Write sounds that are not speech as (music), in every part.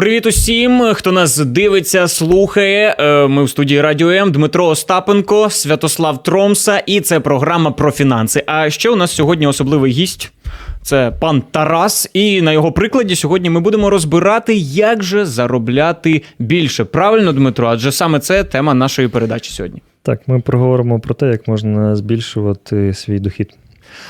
Привіт усім, хто нас дивиться, слухає. Е, Ми в студії Радіо М. Дмитро Остапенко, Святослав Тромса, і це програма про фінанси. А ще у нас сьогодні особливий гість. Це пан Тарас, і на його прикладі сьогодні ми будемо розбирати, як же заробляти більше. Правильно, Дмитро? Адже саме це тема нашої передачі сьогодні. Так, ми проговоримо про те, як можна збільшувати свій дохід.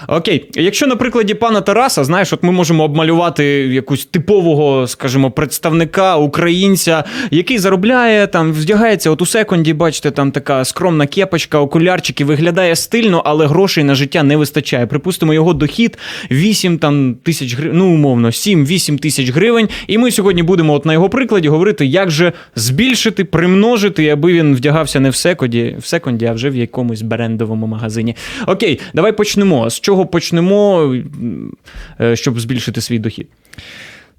Окей, якщо на прикладі пана Тараса, знаєш, от ми можемо обмалювати якусь типового, скажімо, представника українця, який заробляє там, вдягається от у секунді, бачите, там така скромна кепочка, окулярчики, виглядає стильно, але грошей на життя не вистачає. Припустимо, його дохід 8 там тисяч гривень, ну умовно, 7-8 тисяч гривень. І ми сьогодні будемо от на його прикладі говорити, як же збільшити, примножити, аби він вдягався не в секунді, в секунді, а вже в якомусь брендовому магазині. Окей, давай почнемо. З чого почнемо, е, щоб збільшити свій дохід?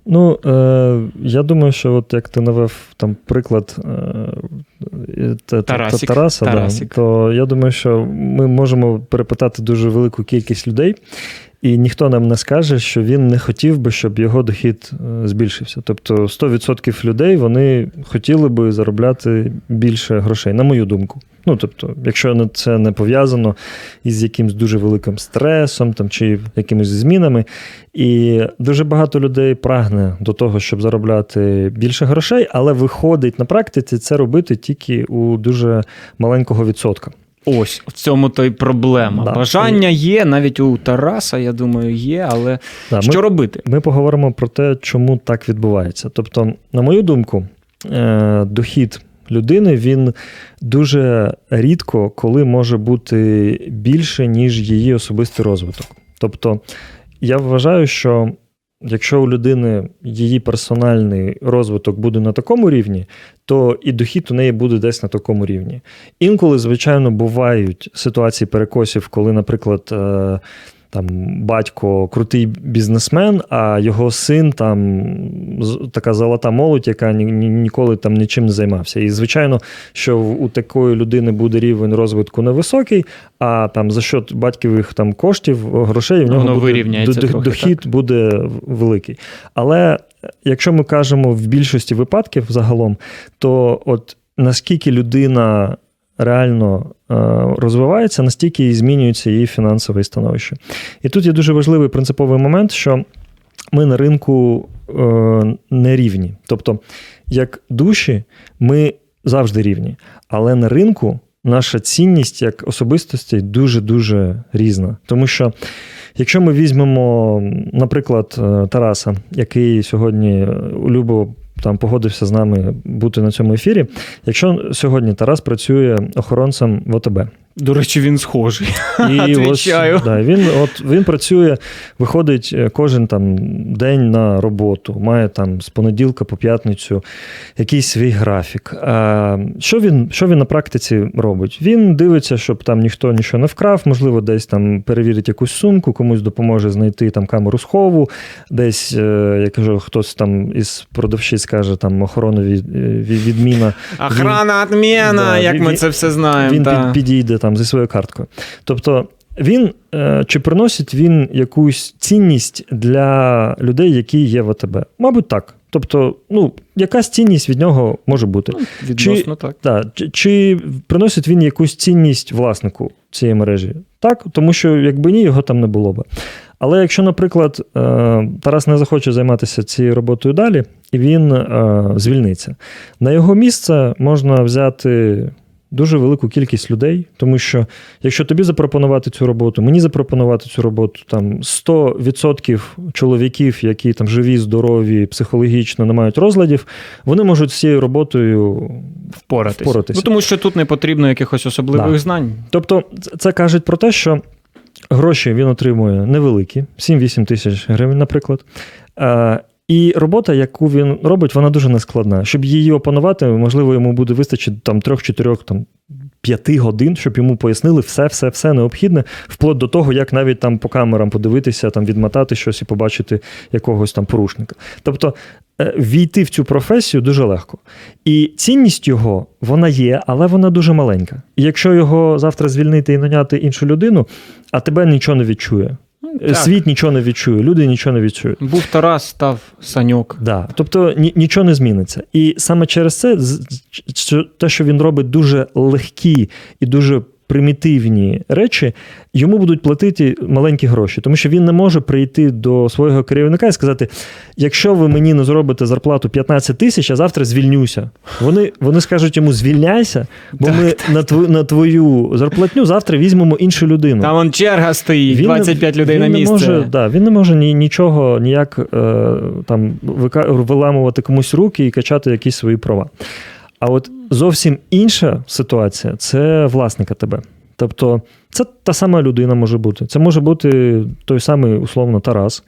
Ну, е, я думаю, що от як ти навев там приклад е, та, Тарасик, та, Тараса, Тарасик. Да, то я думаю, що ми можемо перепитати дуже велику кількість людей, і ніхто нам не скаже, що він не хотів би, щоб його дохід е, збільшився. Тобто 100% людей вони хотіли би заробляти більше грошей, на мою думку. Ну, тобто, якщо це не пов'язано із якимось дуже великим стресом там, чи якимись змінами. І дуже багато людей прагне до того, щоб заробляти більше грошей, але виходить на практиці це робити тільки у дуже маленького відсотка. Ось в цьому то й проблема. Да. Бажання є, навіть у Тараса, я думаю, є, але Да, що ми, робити? ми поговоримо про те, чому так відбувається. Тобто, на мою думку, е, дохід людини він дуже рідко коли може бути більше, ніж її особистий розвиток. Тобто, я вважаю, що якщо у людини її персональний розвиток буде на такому рівні, то і дохід у неї буде десь на такому рівні. Інколи, звичайно, бувають ситуації перекосів, коли, наприклад, е, там батько крутий бізнесмен, а його син там така золота молодь, яка ні, ні- ніколи там нічим не займався. І звичайно, що у такої людини буде рівень розвитку невисокий, а там за счет батьківих там коштів, грошей в нього Воно буде, трохи, дохід буде великий. Але якщо ми кажемо в більшості випадків загалом, то от наскільки людина реально е, розвивається, настільки і змінюється її фінансове становище. І тут є дуже важливий принциповий момент, що ми на ринку е, не рівні. Тобто, як душі, ми завжди рівні, але на ринку наша цінність як особистості дуже-дуже різна. Тому що. Якщо ми візьмемо, наприклад, е, Тараса, який сьогодні любо там погодився з нами бути на цьому ефірі. Якщо сьогодні Тарас працює охоронцем в ОТБ, До речі, він схожий. (laughs) і ось, да, він, от, він працює, виходить е, кожен там день на роботу, має там з понеділка по п'ятницю якийсь свій графік. А, що, він, що він на практиці робить? Він дивиться, щоб там ніхто нічого не вкрав, можливо, десь там перевірить якусь сумку, комусь допоможе знайти там камеру схову, десь, е, я кажу, хтось там із продавщиць каже, там охоронові е, від- відміна. Охрана, отмена, Да, як він- ми це все знаємо. Він та. підійде там зі своєю карткою. Тобто, він е, чи приносить він якусь цінність для людей, які є в АТБ? Мабуть, так. Тобто, ну, якась цінність від нього може бути. Відносно так. Да, чи, чи приносить він якусь цінність власнику цієї мережі? Так, тому що якби ні, його там не було би. Але якщо, наприклад, е, Тарас не захоче займатися цією роботою далі, і він е, звільниться, на його місце можна взяти дуже велику кількість людей, тому що якщо тобі запропонувати цю роботу, мені запропонувати цю роботу, там 100% чоловіків, які там живі, здорові, психологічно не мають розладів, вони можуть з цією роботою Впоратись. Впоратись. Ну, тому що тут не потрібно якихось особливих Да. знань. Тобто, це- кажуть про те, що гроші він отримує невеликі, 7-8 тисяч гривень, наприклад. І робота, яку він робить, вона дуже нескладна. Щоб її опанувати, можливо, йому буде вистачити там трьох-чотирьох там. П'яти годин, щоб йому пояснили все, все, все необхідне, вплоть до того, як навіть там по камерам подивитися, там відмотати щось і побачити якогось там порушника. Тобто е, війти в цю професію дуже легко. І цінність його вона є, але вона дуже маленька. І якщо його завтра звільнити і наняти іншу людину, а тебе нічого не відчує. Так. світ нічого не відчує, люди нічого не відчують. Був Тарас, став Саньок. Да. Тобто ні, нічого не зміниться. І саме через це те, що він робить дуже легкі і дуже примітивні речі, йому будуть платити маленькі гроші, тому що він не може прийти до свого керівника і сказати: якщо ви мені не зробите зарплату 15 тисяч, я завтра звільнюся. Вони, вони скажуть йому звільняйся, бо Так, ми на, твою, на твою зарплатню завтра візьмемо іншу людину. Там вон черга стоїть, Він не- 25 людей він на не. Може, да, він не може ні, нічого ніяк е, там вика- виламувати комусь руки і качати якісь свої права. А от зовсім інша ситуація це власника тебе. Тобто, це та сама людина може бути. Це може бути той самий, условно, Тарас.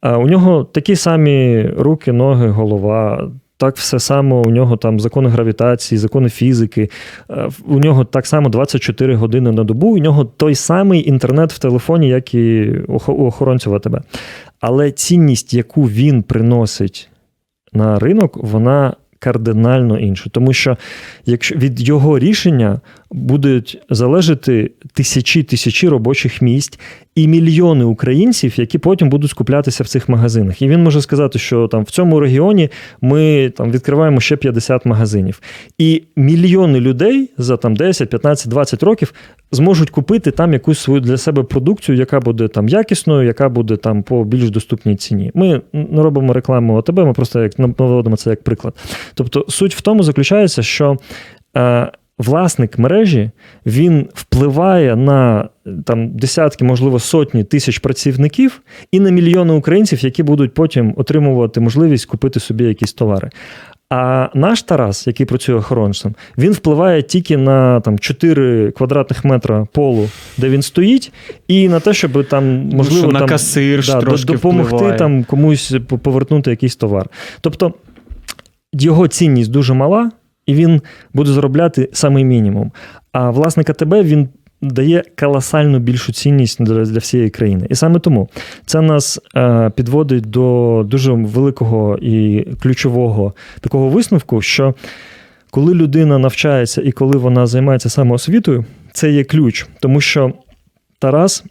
А у нього такі самі руки, ноги, голова. Так все само, у нього там закони гравітації, закони фізики. У нього так само 24 години на добу. У нього той самий інтернет в телефоні, як і у охоронців АТБ. Але цінність, яку він приносить на ринок, вона кардинально інше, Тому що якщо від його рішення будуть залежати тисячі тисячі робочих місць і мільйони українців, які потім будуть скуплятися в цих магазинах. І він може сказати, що там в цьому регіоні ми там відкриваємо ще 50 магазинів. І мільйони людей за там 10, 15, 20 років зможуть купити там якусь свою для себе продукцію, яка буде там якісною, яка буде там по більш доступній ціні. Ми не робимо рекламу ОТБ, ми просто як наводимо це як приклад. Тобто суть в тому заключається, що е, власник мережі він впливає на там десятки, можливо, сотні тисяч працівників і на мільйони українців, які будуть потім отримувати можливість купити собі якісь товари. А наш Тарас, який працює охоронцем, він впливає тільки на там 4 квадратних метра полу, де він стоїть, і на те, щоб там можливо що на там, касир да, допомогти впливає. там комусь повернути якийсь товар. Тобто його цінність дуже мала, і він буде заробляти самий мінімум. А власник АТБ він дає колосально більшу цінність для, для всієї країни. І саме тому це нас е, підводить до дуже великого і ключового такого висновку, що коли людина навчається і коли вона займається самоосвітою, це є ключ, тому що Тарас.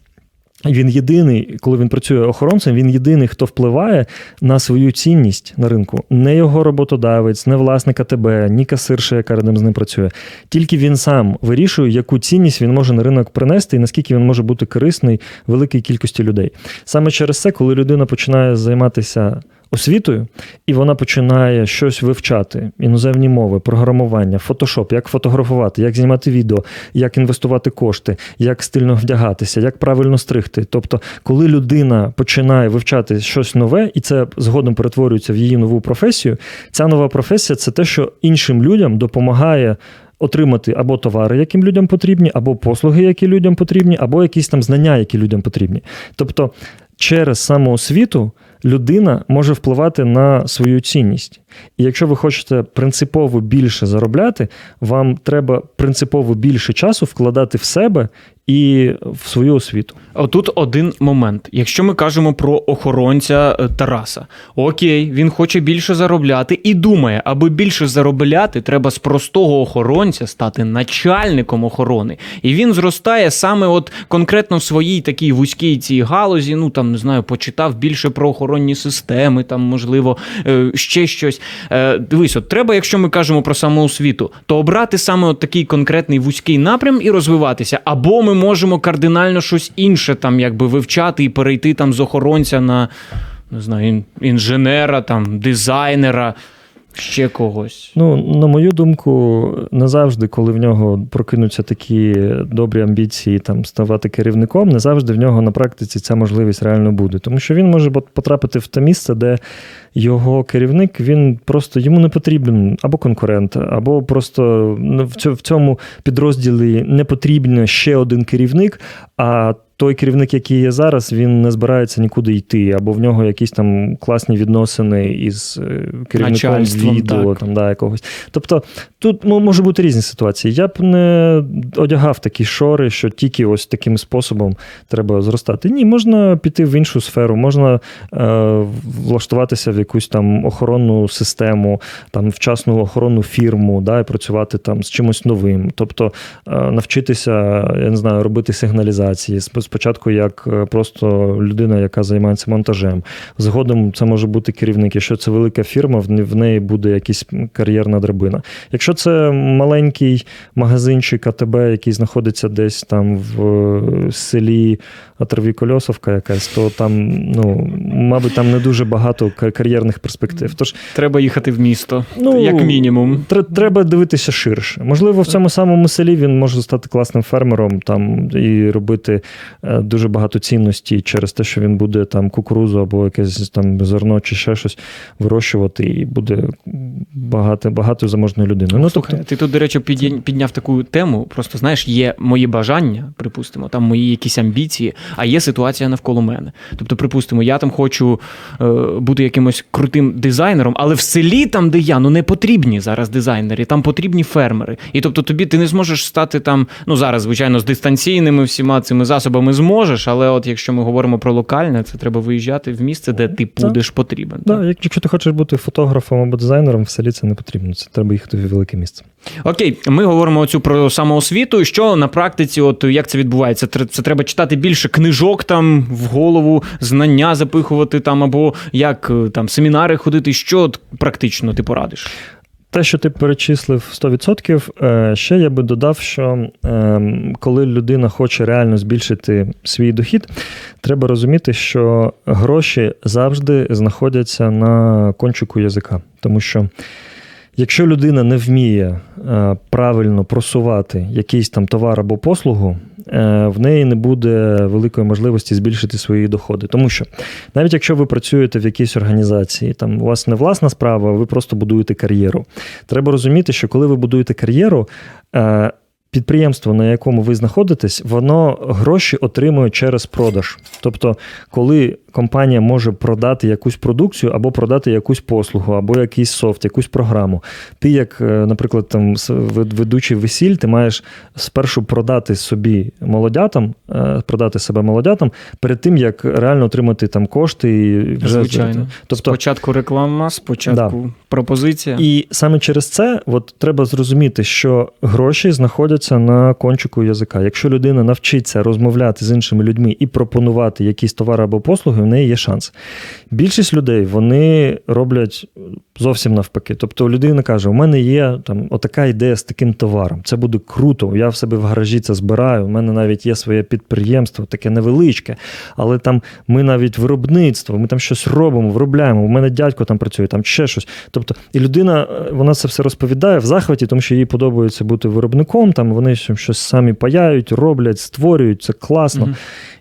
Він єдиний, коли він працює охоронцем, він єдиний, хто впливає на свою цінність на ринку. Не його роботодавець, не власник АТБ, ні касирша, яка рядом з ним працює. Тільки він сам вирішує, яку цінність він може на ринок принести і наскільки він може бути корисний великій кількості людей. Саме через це, коли людина починає займатися освітою, і вона починає щось вивчати: іноземні мови, програмування, фотошоп, як фотографувати, як знімати відео, як інвестувати кошти, як стильно вдягатися, як правильно стригти. Тобто, коли людина починає вивчати щось нове, і це згодом перетворюється в її нову професію, ця нова професія це те, що іншим людям допомагає. Отримати або товари, яким людям потрібні, або послуги, які людям потрібні, або якісь там знання, які людям потрібні. Тобто, через самоосвіту людина може впливати на свою цінність. І якщо ви хочете принципово більше заробляти, вам треба принципово більше часу вкладати в себе і в свою освіту. Отут один момент. Якщо ми кажемо про охоронця е, Тараса, окей, він хоче більше заробляти і думає, аби більше заробляти, треба з простого охоронця стати начальником охорони. І він зростає саме от конкретно в своїй такій вузькій цій галузі. Ну там не знаю, почитав більше про охоронні системи, там можливо е, ще щось. Е, Дивись, от треба, якщо ми кажемо про самоосвіту, то обрати саме от такий конкретний вузький напрям і розвиватися, або ми можемо кардинально щось інше там якби вивчати і перейти там з охоронця на не знаю, інженера, там, дизайнера, ще когось. Ну, на мою думку, не завжди, коли в нього прокинуться такі добрі амбіції там ставати керівником, не завжди в нього на практиці ця можливість реально буде. Тому що він може потрапити в те місце, де його керівник він просто йому не потрібен або конкурент, або просто в цьому підрозділі не потрібен ще один керівник. а той керівник, який є зараз, він не збирається нікуди йти, або в нього якісь там класні відносини із е, керівником відео, там, да, якогось. Тобто тут м- може бути різні ситуації. Я б не одягав такі шори, що тільки ось таким способом треба зростати. Ні, можна піти в іншу сферу, можна е, влаштуватися в якусь там охоронну систему, там вчасну охоронну фірму, да, і працювати там з чимось новим. Тобто е, навчитися, я не знаю, робити сигналізації, спочатку як е, просто людина, яка займається монтажем. Згодом це може бути керівник. Якщо це велика фірма, в неї буде якась кар'єрна драбина. Якщо це маленький магазинчик АТБ, який знаходиться десь там в е, селі Атраві Кольосовка якась, то там, ну, мабуть, там не дуже багато кар'єрних перспектив. Тож Треба їхати в місто, Ну, як мінімум. Тре- Треба дивитися ширше. Можливо, в цьому самому селі він може стати класним фермером там і робити дуже багато цінностей через те, що він буде там кукурузу або якесь там зерно чи ще щось вирощувати, і буде багато, багато заможною людиною. Ну, Слухай, тобто, ти тут, до речі, підняв таку тему. Просто знаєш, є мої бажання, припустимо, там мої якісь амбіції, а є ситуація навколо мене. Тобто, припустимо, я там хочу е, бути якимось крутим дизайнером, але в селі, там, де я, ну не потрібні зараз дизайнери, там потрібні фермери. І тобто тобі ти не зможеш стати там, ну зараз, звичайно, з дистанційними всіма цими засобами зможеш, але от якщо ми говоримо про локальне, це треба виїжджати в місце, де ти Так. будеш потрібен. да, як- якщо ти хочеш бути фотографом або дизайнером, в селі це не потрібно. Це треба їхати в велике місце. Окей, ми говоримо оцю про самоосвіту. Що на практиці, от як це відбувається? Це треба читати більше книжок там в голову, знання запихувати там, або як е, там семінари ходити. Що практично ти порадиш? Те, що ти перечислив 100%, е, ще я би додав, що ем, коли людина хоче реально збільшити свій дохід, треба розуміти, що гроші завжди знаходяться на кончику язика. Тому що якщо людина не вміє е, правильно просувати якийсь там товар або послугу, в неї не буде великої можливості збільшити свої доходи. Тому що навіть якщо ви працюєте в якійсь організації, там у вас не власна справа, ви просто будуєте кар'єру. Треба розуміти, що коли ви будуєте кар'єру, е, підприємство, на якому ви знаходитесь, воно гроші отримує через продаж. Тобто, коли компанія може продати якусь продукцію або продати якусь послугу, або якийсь софт, якусь програму. Ти, як, е, наприклад, там ведучий весіль, ти маєш спершу продати собі молодятам, е, продати себе молодятам перед тим, як реально отримати там кошти і Звичайно. Тобто, Спочатку реклама, спочатку пропозиція. і саме через це от, треба зрозуміти, що гроші знаходяться на кончику язика. Якщо людина навчиться розмовляти з іншими людьми і пропонувати якісь товари або послуги, в неї є шанс. Більшість людей вони роблять зовсім навпаки. Тобто людина каже: у мене є там отака ідея з таким товаром. Це буде круто. Я в себе в гаражі це збираю. У мене навіть є своє підприємство, таке невеличке, але там ми навіть виробництво, ми там щось робимо, виробляємо. У мене дядько там працює, там ще щось. Тобто, і людина е, вона це все розповідає в захваті, тому що їй подобається бути виробником. Там вони щось самі паяють, роблять, створюють. Це класно. Мгм.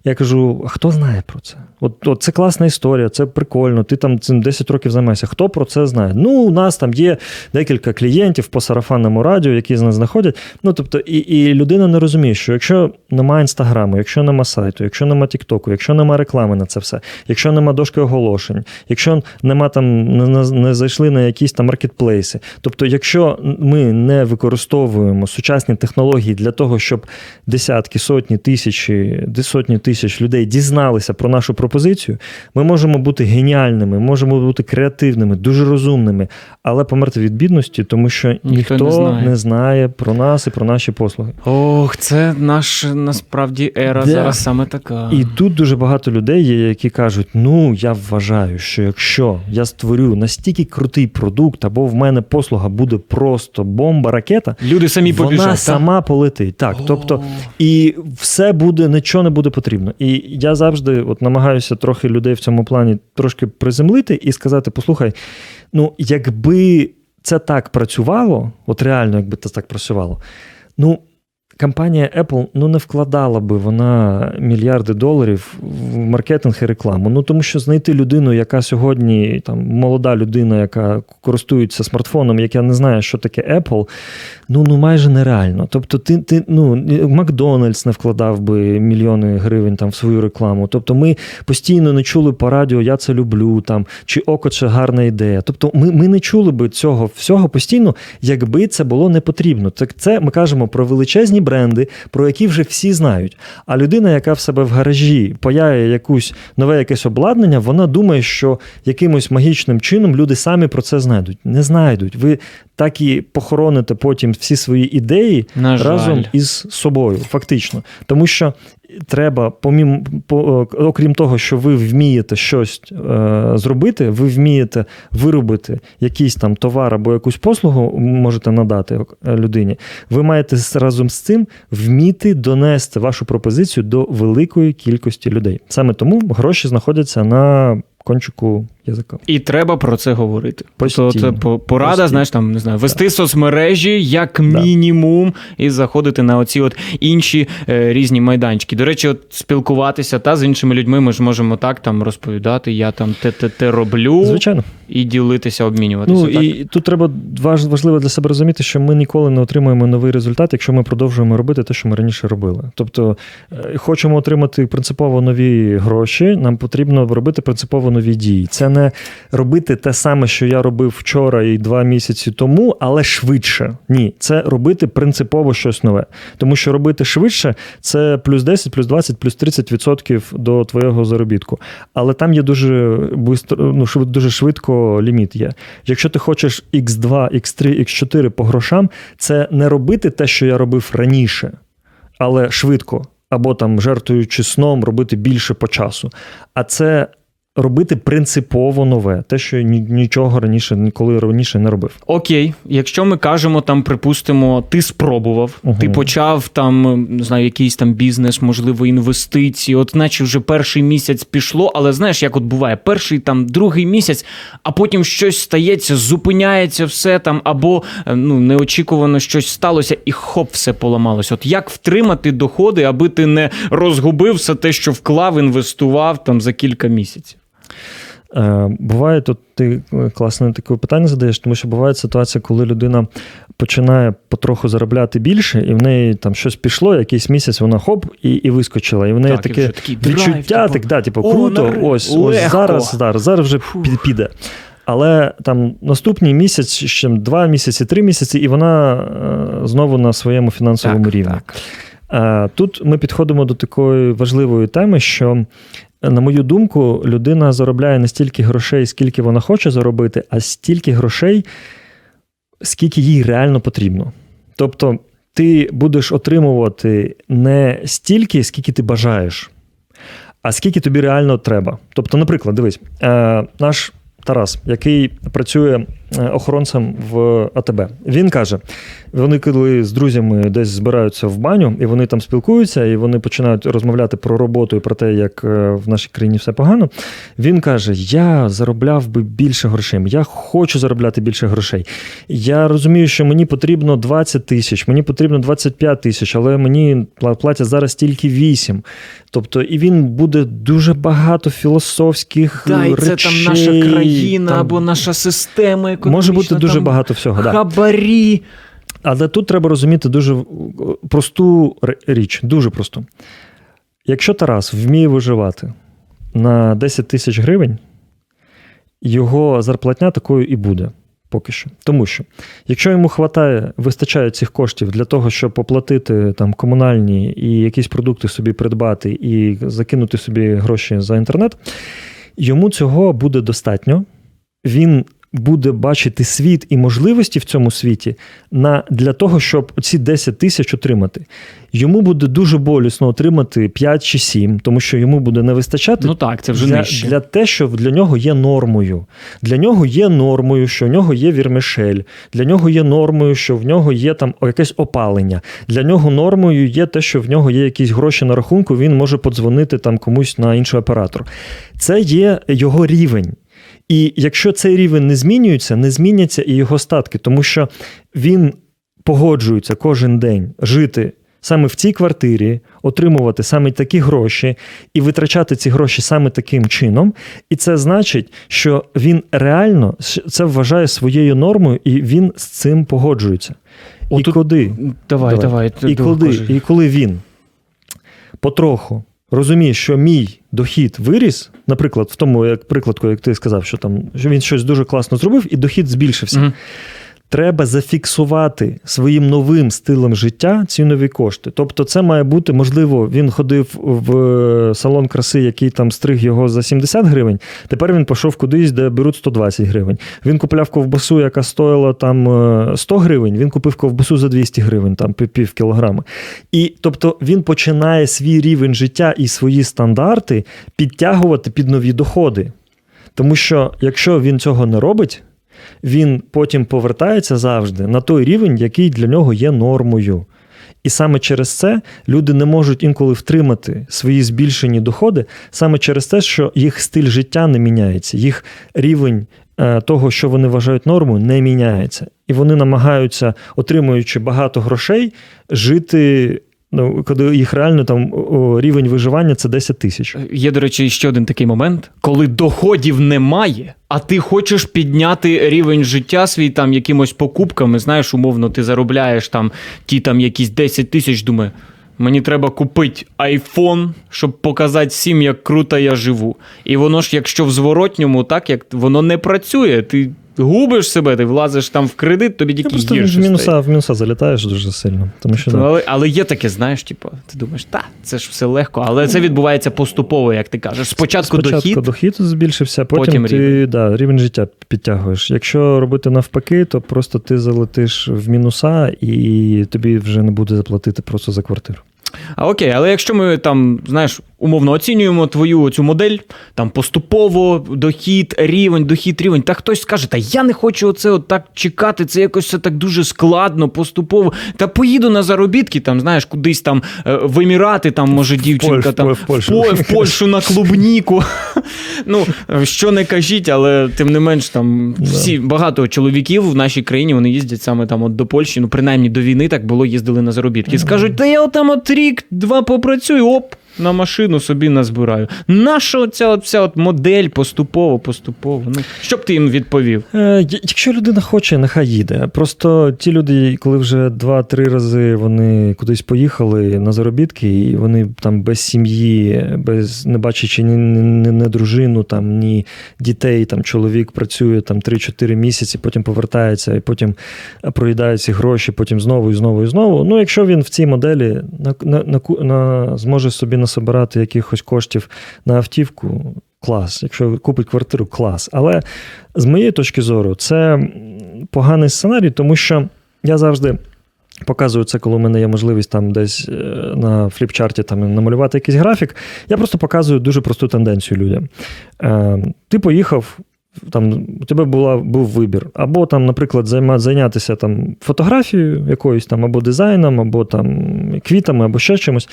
Я кажу: а хто знає про це? От, от це класна історія, це прикольно. Ти там цим 10 років займаєшся. Хто про це знає? Ну, у нас там є декілька клієнтів по сарафанному радіо, які з нас знаходять. Ну тобто, і, і людина не розуміє, що якщо немає інстаграму, якщо нема сайту, якщо нема Тіктоку, якщо нема реклами на це все, якщо нема дошки оголошень, якщо нема там не, не, не зайшли на якісь там маркетплейси. Тобто, якщо ми не використовуємо сучасні технології для того, щоб десятки, сотні тисячі, сотні тисяч людей дізналися про нашу пропозицію, ми можемо бути геніальними, можемо бути креативними, дуже розумними, але померти від бідності, тому що Ніхто ніхто, не знає. не знає про нас і про наші послуги. Ох, це наш насправді ера Да. зараз саме така. І тут дуже багато людей є, які кажуть: ну я вважаю, що якщо я створю настільки крутий продукт, або в мене послуга буде просто бомба, ракета. Люди самі Вона побіжать. так? сама полетить. Так, тобто, і все буде, нічого не буде потрібно. І я завжди от намагаюся трохи людей в цьому плані трошки приземлити і сказати: послухай, ну якби це так працювало, от реально, якби це так працювало, ну. Компанія Apple ну не вкладала би вона мільярди доларів в маркетинг і рекламу. Ну тому що знайти людину, яка сьогодні там молода людина, яка користується смартфоном, яка не знає, що таке Apple, ну ну майже нереально. Тобто, ти ти ну Макдональдс не вкладав би мільйони гривень там в свою рекламу. Тобто, ми постійно не чули по радіо Я це люблю там чи око це гарна ідея. Тобто, ми, ми не чули би цього всього постійно, якби це було не потрібно. Так це ми кажемо про величезні бренди, про які вже всі знають. А людина, яка в себе в гаражі паяє якусь нове якесь обладнання, вона думає, що якимось магічним чином люди самі про це знайдуть. Не знайдуть. Ви так і похороните потім всі свої ідеї На жаль. разом із собою, фактично. Тому що треба, помім, по, окрім того, що ви вмієте щось е, зробити, ви вмієте виробити якийсь там товар або якусь послугу можете надати е, людині. Ви маєте разом з цим вміти донести вашу пропозицію до великої кількості людей. Саме тому гроші знаходяться на кончику язика. І треба про це говорити. Постійно. Тобто це порада, Постійно. знаєш, там не знаю, вести соцмережі як мінімум, і заходити на оці от інші е, різні майданчики. До речі, от спілкуватися та з іншими людьми ми ж можемо так там розповідати. Я там те те те роблю Звичайно. і ділитися, обмінюватися. Ну так? і тут треба важ- важливо для себе розуміти, що ми ніколи не отримаємо новий результат, якщо ми продовжуємо робити те, що ми раніше робили. Тобто, е, хочемо отримати принципово нові гроші, нам потрібно робити принципово нові дії. Це не робити те саме, що я робив вчора і два місяці тому, але швидше. Ні, це робити принципово щось нове. Тому що робити швидше це плюс 10, плюс 20, плюс 30% до твоєго заробітку. Але там є дуже ну, дуже швидко ліміт є. Якщо ти хочеш X2, X3, X4 по грошам, це не робити те, що я робив раніше, але швидко, або там жертвуючи сном, робити більше по часу. А це робити принципово нове, те, що ні- нічого раніше, ніколи раніше не робив. Окей, якщо ми кажемо, там, припустимо, ти спробував, Мгм. ти почав там, не знаю, якийсь там бізнес, можливо, інвестиції, от наче вже перший місяць пішло, але знаєш, як от буває, перший там другий місяць, а потім щось стається, зупиняється все там, або е, ну, неочікувано щось сталося, і хоп, все поламалось. От як втримати доходи, аби ти не розгубив все те, що вклав, інвестував там за кілька місяців? Е, Буває, тут ти е, класне таке питання задаєш, тому що буває ситуація, коли людина починає потроху заробляти більше, і в неї там щось пішло, якийсь місяць вона хоп і, і вискочила. І в неї Так, таке такий драйв, відчуття, типу, так, да, типу, «О, круто, нарешті, ось, ось зараз, зараз, зараз вже під- піде. Але там наступний місяць, ще два місяці, три місяці, і вона е, знову на своєму фінансовому Так, рівні. так. Тут ми підходимо до такої важливої теми, що, на мою думку, людина заробляє не стільки грошей, скільки вона хоче заробити, а стільки грошей, скільки їй реально потрібно. Тобто, ти будеш отримувати не стільки, скільки ти бажаєш, а скільки тобі реально треба. Тобто, наприклад, дивись, е, наш Тарас, який працює охоронцем в АТБ, він каже: вони коли з друзями десь збираються в баню, і вони там спілкуються, і вони починають розмовляти про роботу і про те, як е, в нашій країні все погано. Він каже: Я заробляв би більше грошей, я хочу заробляти більше грошей. Я розумію, що мені потрібно 20 тисяч, мені потрібно 25 тисяч, але мені платять зараз тільки 8. Тобто, і він буде дуже багато філософських Да, і речей. це там наша країна там або наша система економічна. Може бути дуже там багато всього. Да. Але тут треба розуміти дуже просту річ, дуже просту. Якщо Тарас вміє виживати на 10 тисяч гривень, його зарплатня такою і буде. Поки що. Тому що, якщо йому хватає, вистачає цих коштів для того, щоб оплатити там комунальні і якісь продукти собі придбати і закинути собі гроші за інтернет, йому цього буде достатньо. Він буде бачити світ і можливості в цьому світі на, для того, щоб ці 10 тисяч отримати. Йому буде дуже болісно отримати 5 чи 7, тому що йому буде не вистачати Ну так, це вже для, нижче. для те, що для нього є нормою. Для нього є нормою, що в нього є вірмішель. Для нього є нормою, що в нього є там якесь опалення. Для нього нормою є те, що в нього є якісь гроші на рахунку, він може подзвонити там комусь на інший оператор. Це є його рівень. І якщо цей рівень не змінюється, не зміняться і його статки, тому що він погоджується кожен день жити саме в цій квартирі, отримувати саме такі гроші і витрачати ці гроші саме таким чином. І це значить, що він реально це вважає своєю нормою, і він з цим погоджується. І Отут- куди? Давай, давай. ти І коли, і коли він потроху розуміє, що мій дохід виріс, наприклад, в тому як прикладку, як ти сказав, що там що він щось дуже класно зробив, і дохід збільшився. Мгм. Треба зафіксувати своїм новим стилем життя ці нові кошти. Тобто, це має бути, можливо, він ходив в е, салон краси, який там стриг його за 70 гривень. Тепер він пішов кудись, де беруть 120 гривень. Він купляв ковбасу, яка стоїла там е, 100 гривень. Він купив ковбасу за 200 гривень, там пів кілограма. І тобто він починає свій рівень життя і свої стандарти підтягувати під нові доходи. Тому що якщо він цього не робить, він потім повертається завжди на той рівень, який для нього є нормою. І саме через це люди не можуть інколи втримати свої збільшені доходи, саме через те, що їх стиль життя не міняється, їх рівень е, того, що вони вважають нормою, не міняється. І вони намагаються, отримуючи багато грошей, жити. Ну, коли їх реально там рівень виживання це 10 тисяч. Є, до речі, ще один такий момент, коли доходів немає, а ти хочеш підняти рівень життя свій там якимось покупками. Знаєш, умовно, ти заробляєш там ті там якісь 10 тисяч, думаю, мені треба купити айфон, щоб показати всім, як круто я живу. І воно ж, якщо в зворотньому, так як воно не працює, ти губиш себе, ти влазиш там в кредит, тобі тільки просто в мінуса, в мінуса залітаєш дуже сильно. Тому що, да. Але, але є таке, знаєш, типу, ти думаєш, та, це ж все легко, але це відбувається поступово, як ти кажеш. Спочатку, дохід, дохід збільшився, потім, потім ти рівень. Да, рівень життя підтягуєш. Якщо робити навпаки, то просто ти залетиш в мінуса і тобі вже не буде заплатити просто за квартиру. А окей, але якщо ми там, знаєш, умовно оцінюємо твою цю модель, там поступово дохід, рівень, дохід, рівень, та хтось скаже, та я не хочу оце от так чекати, це якось все так дуже складно, поступово. Та поїду на заробітки, там, знаєш, кудись там е, в Емірати, там, може, дівчинка Поль- там в Польщу. В Польщу на клубніку. (laughs) Ну, що не кажіть, але тим не менш, там всі багато чоловіків в нашій країні вони їздять саме там от до Польщі. Ну, принаймні до війни так було, їздили на заробітки. Скажуть, та я отам от рік, два попрацюю, оп. На машину собі назбираю. Наша оця вся от модель поступово, поступово. Ну, що б ти їм відповів? Е, якщо людина хоче, нехай їде. Просто ті люди, коли вже два-три рази вони кудись поїхали на заробітки, і вони там без сім'ї, без не бачачи ні, ні, ні дружину, там, ні дітей, там чоловік працює там 3-4 місяці, потім повертається і потім проїдає ці гроші, потім знову і знову і знову. Ну, якщо він в цій моделі на, на, на, на, зможе собі насобирати якихось коштів на автівку, клас. Якщо купить квартиру, клас. Але з моєї точки зору, це поганий сценарій, тому що я завжди. Показую це, коли у мене є можливість там десь е, на фліпчарті там намалювати якийсь графік. Я просто показую дуже просту тенденцію людям. Е, ти поїхав, там у тебе була, був вибір. Або там, наприклад, займа, зайнятися там фотографією якоюсь там, або дизайном, або там квітами, або ще чимось,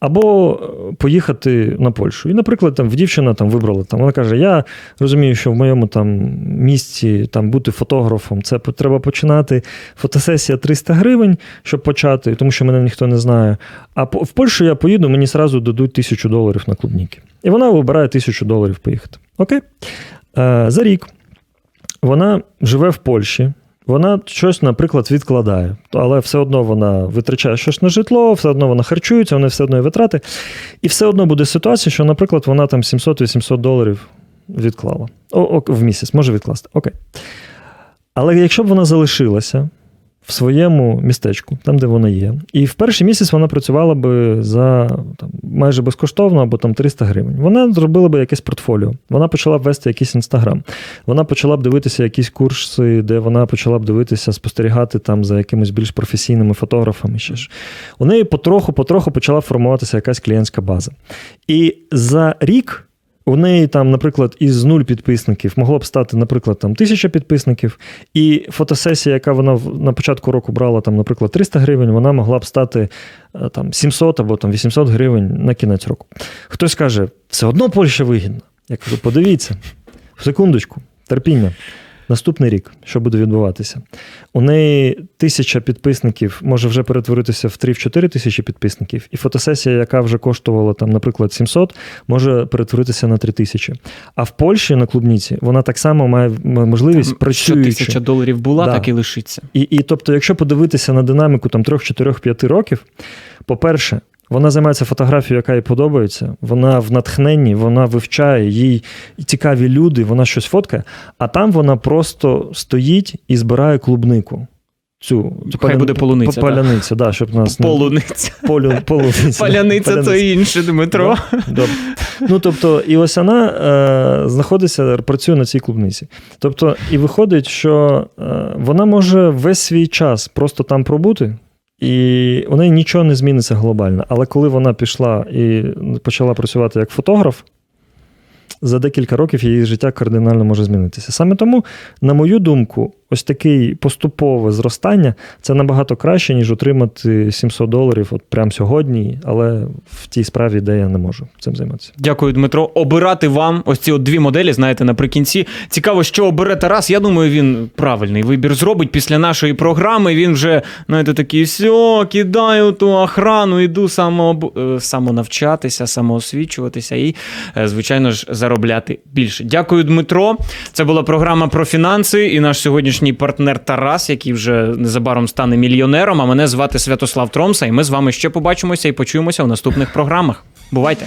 або е, поїхати на Польщу. І, наприклад, там дівчина там вибрала там, вона каже: Я розумію, що в моєму там місці там бути фотографом, це треба починати. Фотосесія 300 гривень, щоб почати, тому що мене ніхто не знає. А в Польщу я поїду, мені зразу дадуть тисячу доларів на клубніки. І вона вибирає тисячу доларів поїхати. Окей? Е, за рік вона живе в Польщі. Вона щось, наприклад, відкладає, але все одно вона витрачає щось на житло, все одно вона харчується, вона все одно є витрати. І все одно буде ситуація, що, наприклад, вона там 700-800 доларів відклала. О, о, в місяць може відкласти. Окей. Але якщо б вона залишилася в своєму містечку, там, де вона є, і в перший місяць вона працювала би за там, майже безкоштовно або там 300 гривень. Вона зробила би якесь портфоліо, вона почала б вести якийсь інстаграм, вона почала б дивитися якісь курси, де вона почала б дивитися, спостерігати там за якимись більш професійними фотографами. Ще ж. У неї потроху-потроху почала формуватися якась клієнтська база. І за рік. У неї там, наприклад, із нуль підписників могло б стати, наприклад, там тисяча підписників, і фотосесія, яка вона на початку року брала, там, наприклад, 300 гривень, вона могла б стати е, там 700 або там 800 гривень на кінець року. Хтось каже, все одно Польща вигідна. Я кажу, подивіться, секундочку, терпіння. Наступний рік, що буде відбуватися? У неї тисяча підписників може вже перетворитися в 3-4 тисячі підписників, і фотосесія, яка вже коштувала, там, наприклад, 700, може перетворитися на 3 тисячі. А в Польщі на клубніці вона так само має можливість Що працюючи. тисяча доларів була, Да. так і лишиться. І, і тобто, якщо подивитися на динаміку там 3, 4, 5 років, по-перше, Вона займається фотографією, яка їй подобається. Вона в натхненні, вона вивчає, їй цікаві люди, вона щось фоткає, а там вона просто стоїть і збирає клубнику. Цю Хай буде полуниця, Паляниця, да, щоб нас не- Полуниця. Полю, полуниця. Паляниця то інше, Дмитро. Добре. Ну, тобто, і ось вона е, знаходиться, працює на цій клубниці. Тобто, і виходить, що е, вона може весь свій час просто там пробути, і у неї нічого не зміниться глобально. Але коли вона пішла і почала працювати як фотограф, за декілька років її життя кардинально може змінитися. Саме тому, на мою думку, ось таке поступове зростання це набагато краще, ніж отримати 700 доларів от прямо сьогодні, але в тій справі, де я не можу цим займатися. Дякую, Дмитро. Обирати вам ось ці от дві моделі, знаєте, наприкінці. Цікаво, що обере Тарас. Я думаю, він правильний вибір зробить після нашої програми. Він вже, знаєте, такий, все, кидаю ту охрану, іду само, е, самонавчатися, самоосвічуватися і, е, звичайно ж, заробляти більше. Дякую, Дмитро. Це була програма про фінанси і наш сьогоднішній партнер Тарас, який вже незабаром стане мільйонером. А мене звати Святослав Тромса, і ми з вами ще побачимося і почуємося в наступних програмах. Бувайте!